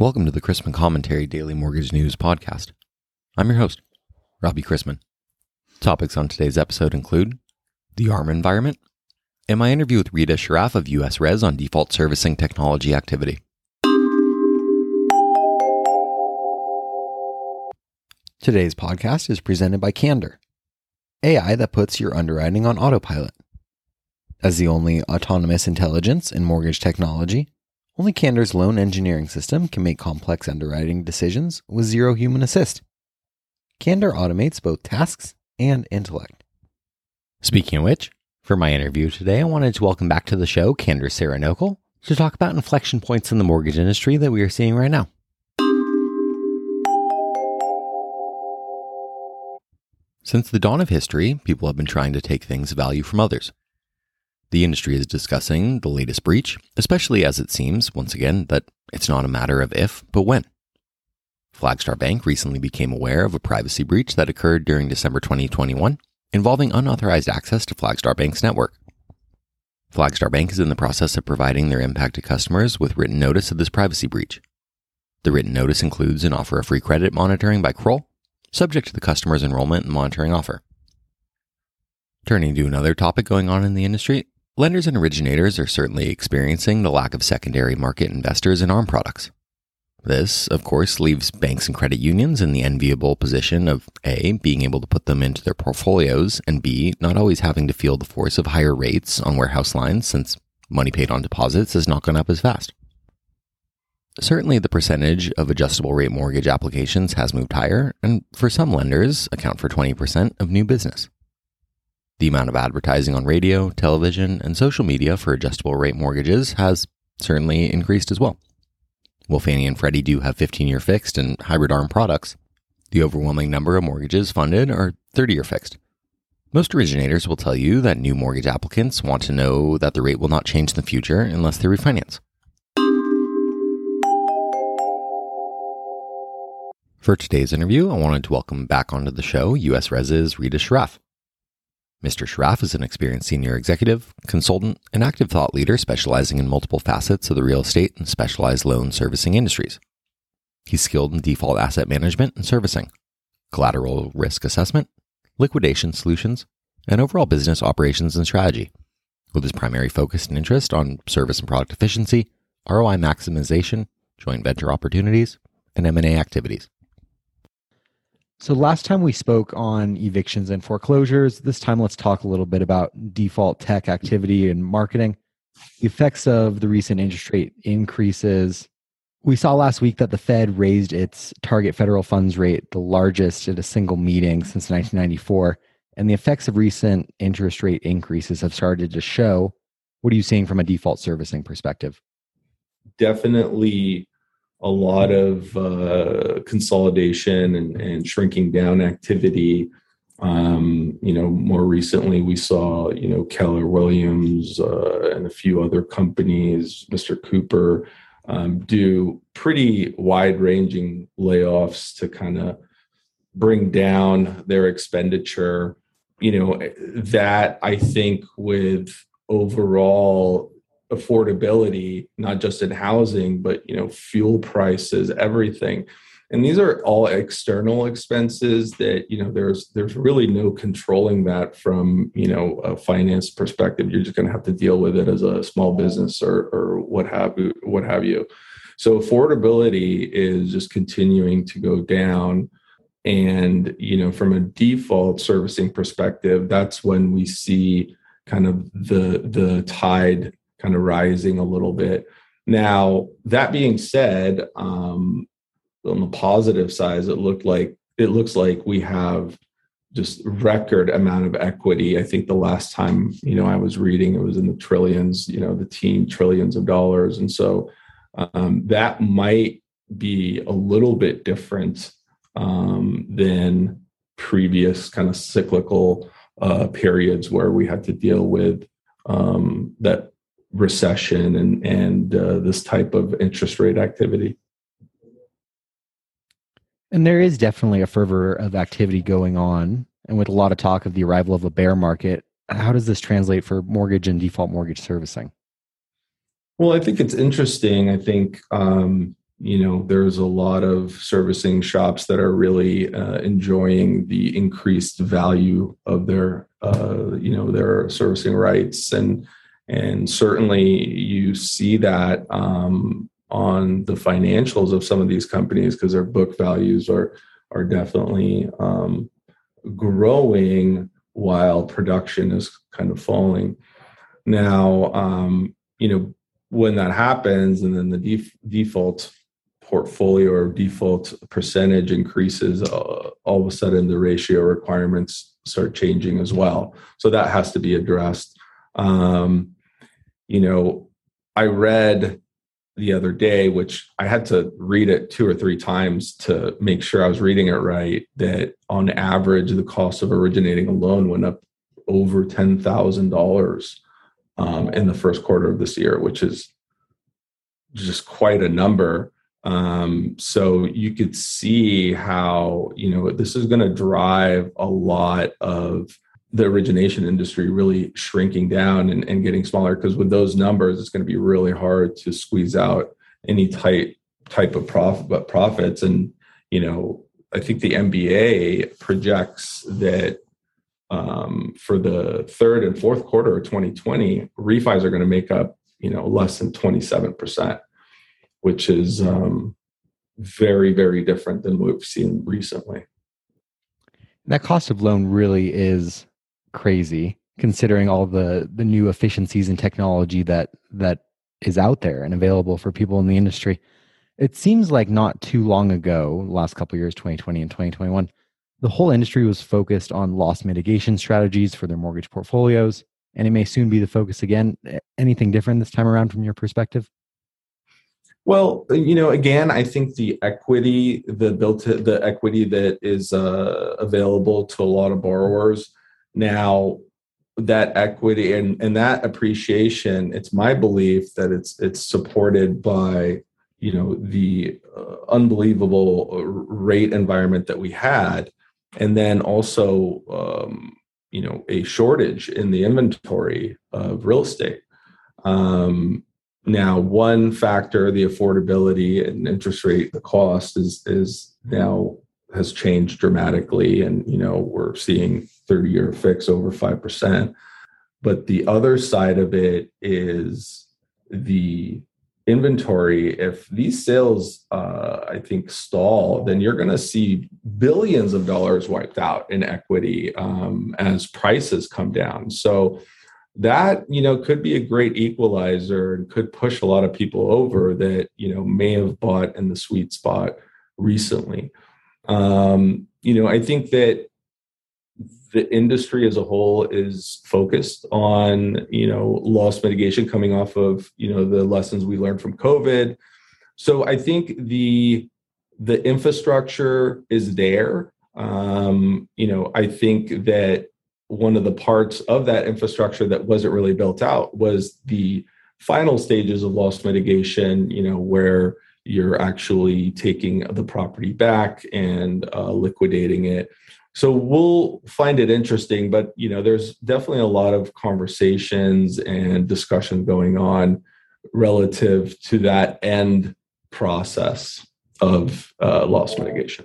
Welcome to the Chrisman Commentary Daily Mortgage News Podcast. I'm your host, Robbie Chrisman. Topics on today's episode include the ARM environment and my interview with Rita Sharaf of US Res on default servicing technology activity. Today's podcast is presented by Candor, AI that puts your underwriting on autopilot. As the only autonomous intelligence in mortgage technology, only Candor's loan engineering system can make complex underwriting decisions with zero human assist. Candor automates both tasks and intellect. Speaking of which, for my interview today, I wanted to welcome back to the show Candor Sarah Nokel to talk about inflection points in the mortgage industry that we are seeing right now. Since the dawn of history, people have been trying to take things of value from others. The industry is discussing the latest breach, especially as it seems, once again, that it's not a matter of if, but when. Flagstar Bank recently became aware of a privacy breach that occurred during December 2021 involving unauthorized access to Flagstar Bank's network. Flagstar Bank is in the process of providing their impacted customers with written notice of this privacy breach. The written notice includes an offer of free credit monitoring by Kroll, subject to the customer's enrollment and monitoring offer. Turning to another topic going on in the industry, Lenders and originators are certainly experiencing the lack of secondary market investors in ARM products. This, of course, leaves banks and credit unions in the enviable position of A, being able to put them into their portfolios, and B, not always having to feel the force of higher rates on warehouse lines since money paid on deposits has not gone up as fast. Certainly, the percentage of adjustable rate mortgage applications has moved higher, and for some lenders, account for 20% of new business. The amount of advertising on radio, television, and social media for adjustable rate mortgages has certainly increased as well. While Fannie and Freddie do have 15 year fixed and hybrid ARM products, the overwhelming number of mortgages funded are 30 year fixed. Most originators will tell you that new mortgage applicants want to know that the rate will not change in the future unless they refinance. For today's interview, I wanted to welcome back onto the show US Res's Rita Sharaf. Mr. Sharaf is an experienced senior executive, consultant, and active thought leader specializing in multiple facets of the real estate and specialized loan servicing industries. He's skilled in default asset management and servicing, collateral risk assessment, liquidation solutions, and overall business operations and strategy, with his primary focus and interest on service and product efficiency, ROI maximization, joint venture opportunities, and M&A activities. So last time we spoke on evictions and foreclosures. This time let's talk a little bit about default tech activity and marketing. The effects of the recent interest rate increases. We saw last week that the Fed raised its target federal funds rate, the largest at a single meeting since 1994, and the effects of recent interest rate increases have started to show. What are you seeing from a default servicing perspective? Definitely a lot of uh, consolidation and, and, shrinking down activity. Um, you know, more recently we saw, you know, Keller Williams uh, and a few other companies, Mr. Cooper, um, do pretty wide ranging layoffs to kind of bring down their expenditure. You know, that I think with overall affordability not just in housing but you know fuel prices everything. And these are all external expenses that you know there's there's really no controlling that from you know a finance perspective. You're just going to have to deal with it as a small business or or what have what have you. So affordability is just continuing to go down. And you know from a default servicing perspective that's when we see kind of the the tide kind of rising a little bit. Now, that being said, um, on the positive side, it looked like it looks like we have just record amount of equity. I think the last time you know I was reading, it was in the trillions, you know, the teen trillions of dollars, and so um, that might be a little bit different um, than previous kind of cyclical uh, periods where we had to deal with um, that recession and and uh, this type of interest rate activity. And there is definitely a fervor of activity going on, and with a lot of talk of the arrival of a bear market, how does this translate for mortgage and default mortgage servicing? Well, I think it's interesting. I think um, you know, there's a lot of servicing shops that are really uh, enjoying the increased value of their, uh, you know, their servicing rights, and and certainly you see that um, on the financials of some of these companies because their book values are are definitely um, growing while production is kind of falling. Now, um, you know, when that happens, and then the def- default portfolio or default percentage increases, uh, all of a sudden the ratio requirements start changing as well. So that has to be addressed. Um, you know, I read the other day, which I had to read it two or three times to make sure I was reading it right, that on average, the cost of originating a loan went up over $10,000 um, in the first quarter of this year, which is just quite a number. Um, so you could see how, you know, this is going to drive a lot of the origination industry really shrinking down and, and getting smaller because with those numbers, it's going to be really hard to squeeze out any tight type of profit but profits. And, you know, I think the MBA projects that um, for the third and fourth quarter of 2020, refis are going to make up, you know, less than 27% which is um, very, very different than what we've seen recently. That cost of loan really is crazy, considering all the the new efficiencies and technology that that is out there and available for people in the industry. It seems like not too long ago, last couple years, 2020 and 2021, the whole industry was focused on loss mitigation strategies for their mortgage portfolios, and it may soon be the focus again. Anything different this time around from your perspective? Well, you know, again, I think the equity, the built the equity that is uh, available to a lot of borrowers now, that equity and and that appreciation, it's my belief that it's it's supported by you know the uh, unbelievable uh, rate environment that we had, and then also um, you know a shortage in the inventory of real estate. Um, now, one factor, the affordability and interest rate, the cost is is now has changed dramatically, and you know we're seeing 30 year fix over five percent. But the other side of it is the inventory. If these sales, uh, I think, stall, then you're going to see billions of dollars wiped out in equity um, as prices come down. So that you know could be a great equalizer and could push a lot of people over that you know may have bought in the sweet spot recently um, you know i think that the industry as a whole is focused on you know loss mitigation coming off of you know the lessons we learned from covid. So i think the the infrastructure is there. Um, you know i think that one of the parts of that infrastructure that wasn't really built out was the final stages of loss mitigation you know where you're actually taking the property back and uh, liquidating it so we'll find it interesting but you know there's definitely a lot of conversations and discussion going on relative to that end process of uh, loss mitigation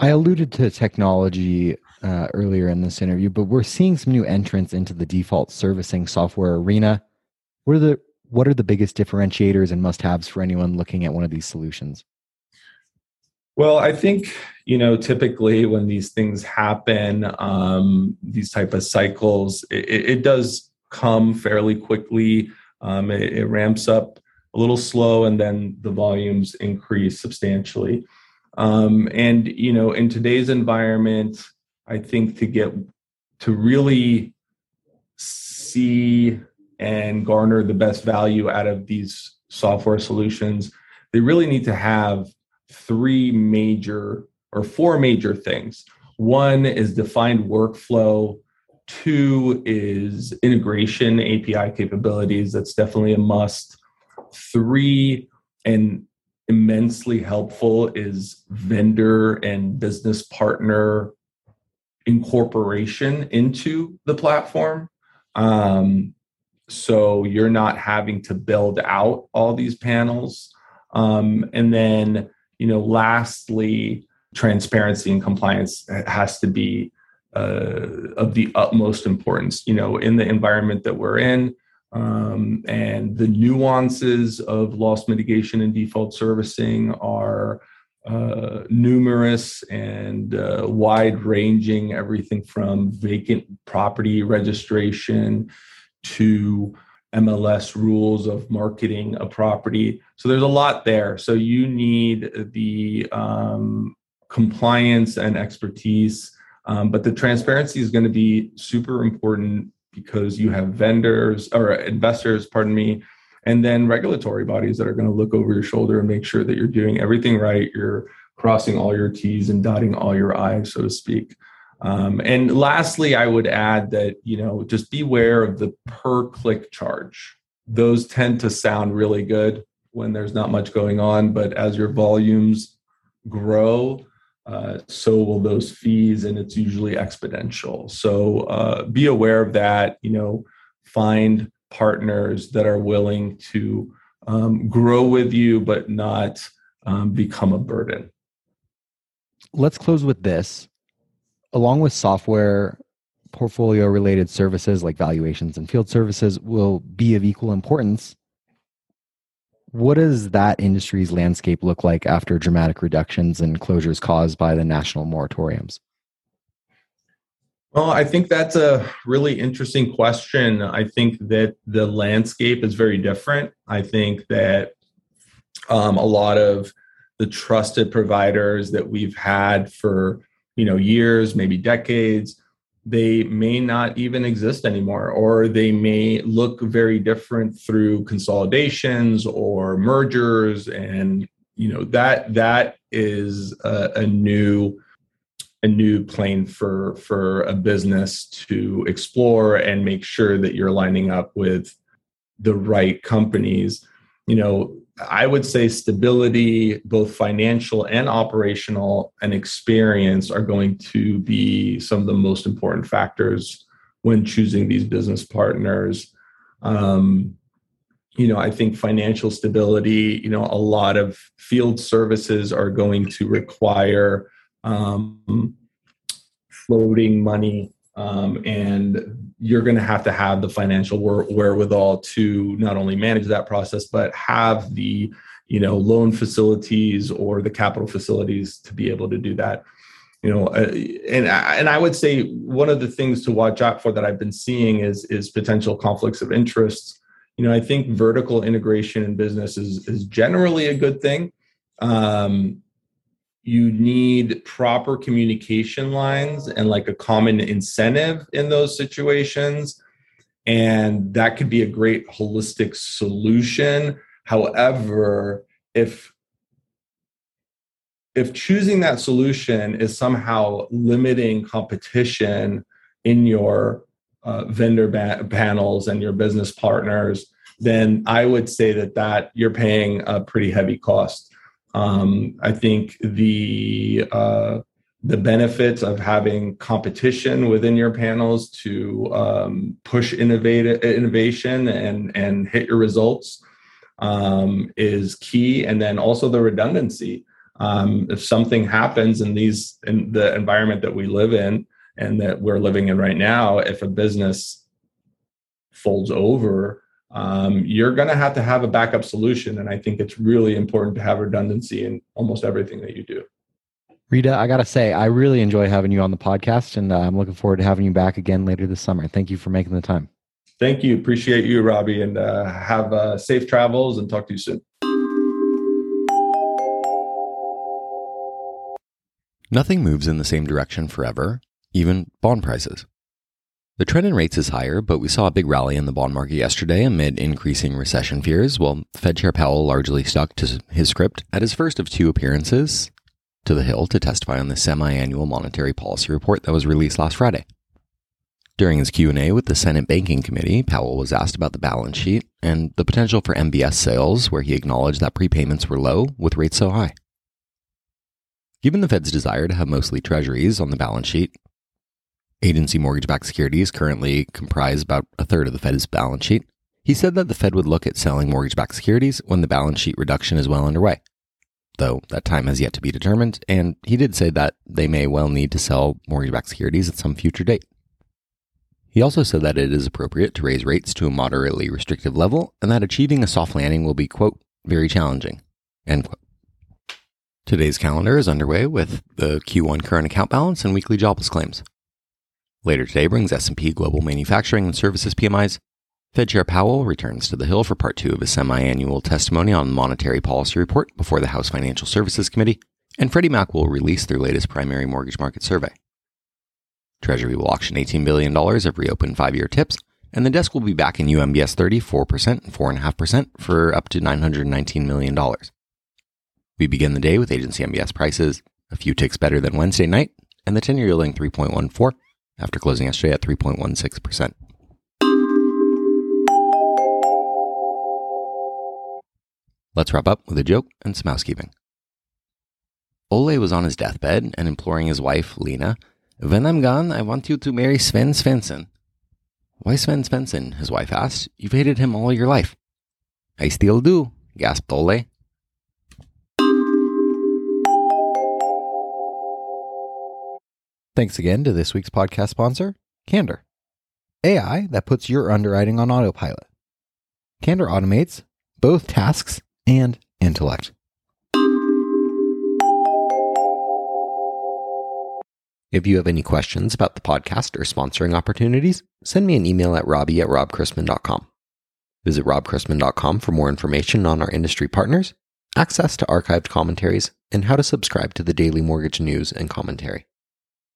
I alluded to technology uh, earlier in this interview, but we're seeing some new entrants into the default servicing software arena. What are the what are the biggest differentiators and must-haves for anyone looking at one of these solutions? Well, I think you know typically when these things happen, um, these type of cycles, it, it does come fairly quickly. Um, it, it ramps up a little slow, and then the volumes increase substantially. Um, and you know, in today's environment, I think to get to really see and garner the best value out of these software solutions, they really need to have three major or four major things. One is defined workflow. Two is integration API capabilities. That's definitely a must. Three, and immensely helpful, is vendor and business partner incorporation into the platform. Um, so you're not having to build out all these panels. Um, and then, you know, lastly, transparency and compliance has to be uh, of the utmost importance. You know, in the environment that we're in, um, and the nuances of loss mitigation and default servicing are uh, numerous and uh, wide ranging, everything from vacant property registration to MLS rules of marketing a property. So there's a lot there. So you need the um, compliance and expertise, um, but the transparency is going to be super important because you have vendors or investors, pardon me, and then regulatory bodies that are going to look over your shoulder and make sure that you're doing everything right. You're crossing all your T's and dotting all your I's, so to speak. Um, and lastly, I would add that, you know, just beware of the per click charge. Those tend to sound really good when there's not much going on, but as your volumes grow, uh, so will those fees, and it's usually exponential. So uh, be aware of that. You know, find partners that are willing to um, grow with you, but not um, become a burden. Let's close with this along with software portfolio related services like valuations and field services will be of equal importance. What does that industry's landscape look like after dramatic reductions and closures caused by the national moratoriums? Well i think that's a really interesting question. I think that the landscape is very different. I think that um, a lot of the trusted providers that we've had for you know years maybe decades they may not even exist anymore or they may look very different through consolidations or mergers and you know that that is a, a new a new plane for for a business to explore and make sure that you're lining up with the right companies. You know I would say stability, both financial and operational, and experience are going to be some of the most important factors when choosing these business partners. Um, you know, I think financial stability, you know, a lot of field services are going to require um, floating money um, and you're going to have to have the financial wherewithal to not only manage that process but have the you know loan facilities or the capital facilities to be able to do that. You know uh, and and i would say one of the things to watch out for that i've been seeing is is potential conflicts of interest. You know i think vertical integration in business is is generally a good thing. Um, you need proper communication lines and like a common incentive in those situations. And that could be a great holistic solution. However if if choosing that solution is somehow limiting competition in your uh, vendor ba- panels and your business partners then i would say that that you're paying a pretty heavy cost um, I think the uh, the benefits of having competition within your panels to um, push innovation and and hit your results um, is key, and then also the redundancy. Um, if something happens in these in the environment that we live in and that we're living in right now, if a business folds over, um, you're going to have to have a backup solution. And I think it's really important to have redundancy in almost everything that you do. Rita, I got to say, I really enjoy having you on the podcast, and uh, I'm looking forward to having you back again later this summer. Thank you for making the time. Thank you. Appreciate you, Robbie, and uh, have uh, safe travels and talk to you soon. Nothing moves in the same direction forever, even bond prices. The trend in rates is higher, but we saw a big rally in the bond market yesterday amid increasing recession fears, while Fed Chair Powell largely stuck to his script at his first of two appearances to the Hill to testify on the semi-annual monetary policy report that was released last Friday. During his Q&A with the Senate Banking Committee, Powell was asked about the balance sheet and the potential for MBS sales, where he acknowledged that prepayments were low with rates so high. Given the Fed's desire to have mostly treasuries on the balance sheet, Agency mortgage backed securities currently comprise about a third of the Fed's balance sheet. He said that the Fed would look at selling mortgage backed securities when the balance sheet reduction is well underway, though that time has yet to be determined, and he did say that they may well need to sell mortgage backed securities at some future date. He also said that it is appropriate to raise rates to a moderately restrictive level and that achieving a soft landing will be, quote, very challenging, end quote. Today's calendar is underway with the Q1 current account balance and weekly jobless claims. Later today brings S&P Global Manufacturing and Services PMIs. Fed Chair Powell returns to the Hill for part 2 of his semi-annual testimony on the monetary policy report before the House Financial Services Committee, and Freddie Mac will release their latest primary mortgage market survey. Treasury will auction $18 billion of reopened five-year TIPS, and the desk will be back in UMBS 30 4% and 4.5% for up to $919 million. We begin the day with agency MBS prices a few ticks better than Wednesday night, and the 10 year yielding 3.14 after closing yesterday at 3.16%. Let's wrap up with a joke and some housekeeping. Ole was on his deathbed and imploring his wife, Lena, When I'm gone, I want you to marry Sven Svensson. Why Sven Svensson? his wife asked. You've hated him all your life. I still do, gasped Ole. Thanks again to this week's podcast sponsor, Candor. AI that puts your underwriting on autopilot. Candor automates both tasks and intellect. If you have any questions about the podcast or sponsoring opportunities, send me an email at robbie at robchrisman.com. Visit robchrisman.com for more information on our industry partners, access to archived commentaries, and how to subscribe to the daily mortgage news and commentary.